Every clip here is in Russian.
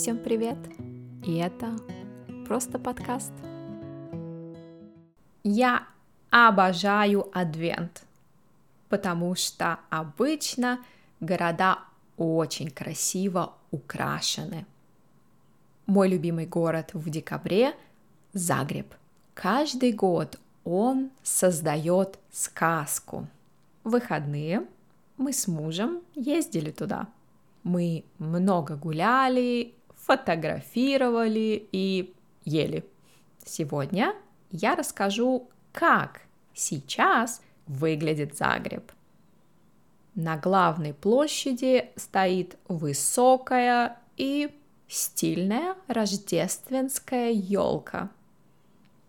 Всем привет! И это просто подкаст. Я обожаю Адвент, потому что обычно города очень красиво украшены. Мой любимый город в декабре – Загреб. Каждый год он создает сказку. В выходные мы с мужем ездили туда. Мы много гуляли, фотографировали и ели. Сегодня я расскажу, как сейчас выглядит Загреб. На главной площади стоит высокая и стильная рождественская елка.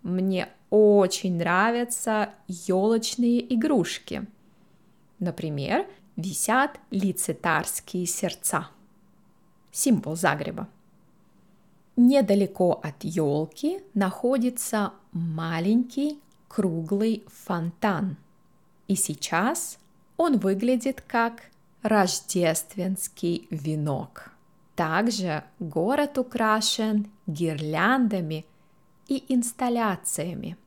Мне очень нравятся елочные игрушки. Например, висят лицетарские сердца. Символ Загреба. Недалеко от елки находится маленький круглый фонтан. И сейчас он выглядит как рождественский венок. Также город украшен гирляндами и инсталляциями.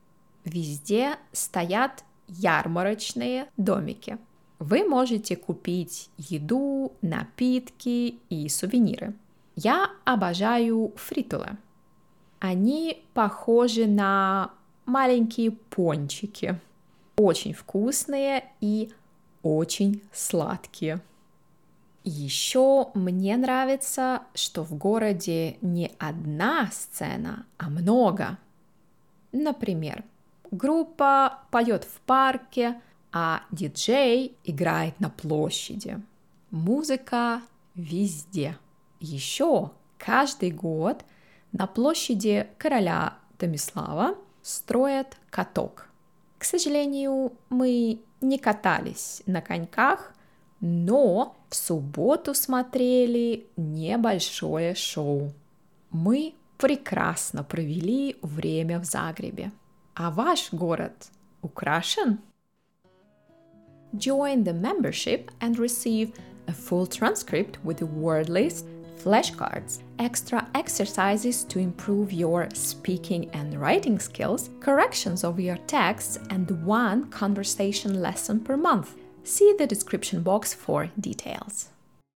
Везде стоят ярмарочные домики. Вы можете купить еду, напитки и сувениры. Я обожаю фритулы. Они похожи на маленькие пончики. Очень вкусные и очень сладкие. Еще мне нравится, что в городе не одна сцена, а много. Например, группа поет в парке, а диджей играет на площади. Музыка везде. Еще каждый год на площади короля Томислава строят каток. К сожалению, мы не катались на коньках, но в субботу смотрели небольшое шоу. Мы прекрасно провели время в Загребе. А ваш город украшен? Join the membership and receive a full transcript with the word list, flashcards, extra exercises to improve your speaking and writing skills, corrections of your texts, and one conversation lesson per month. See the description box for details.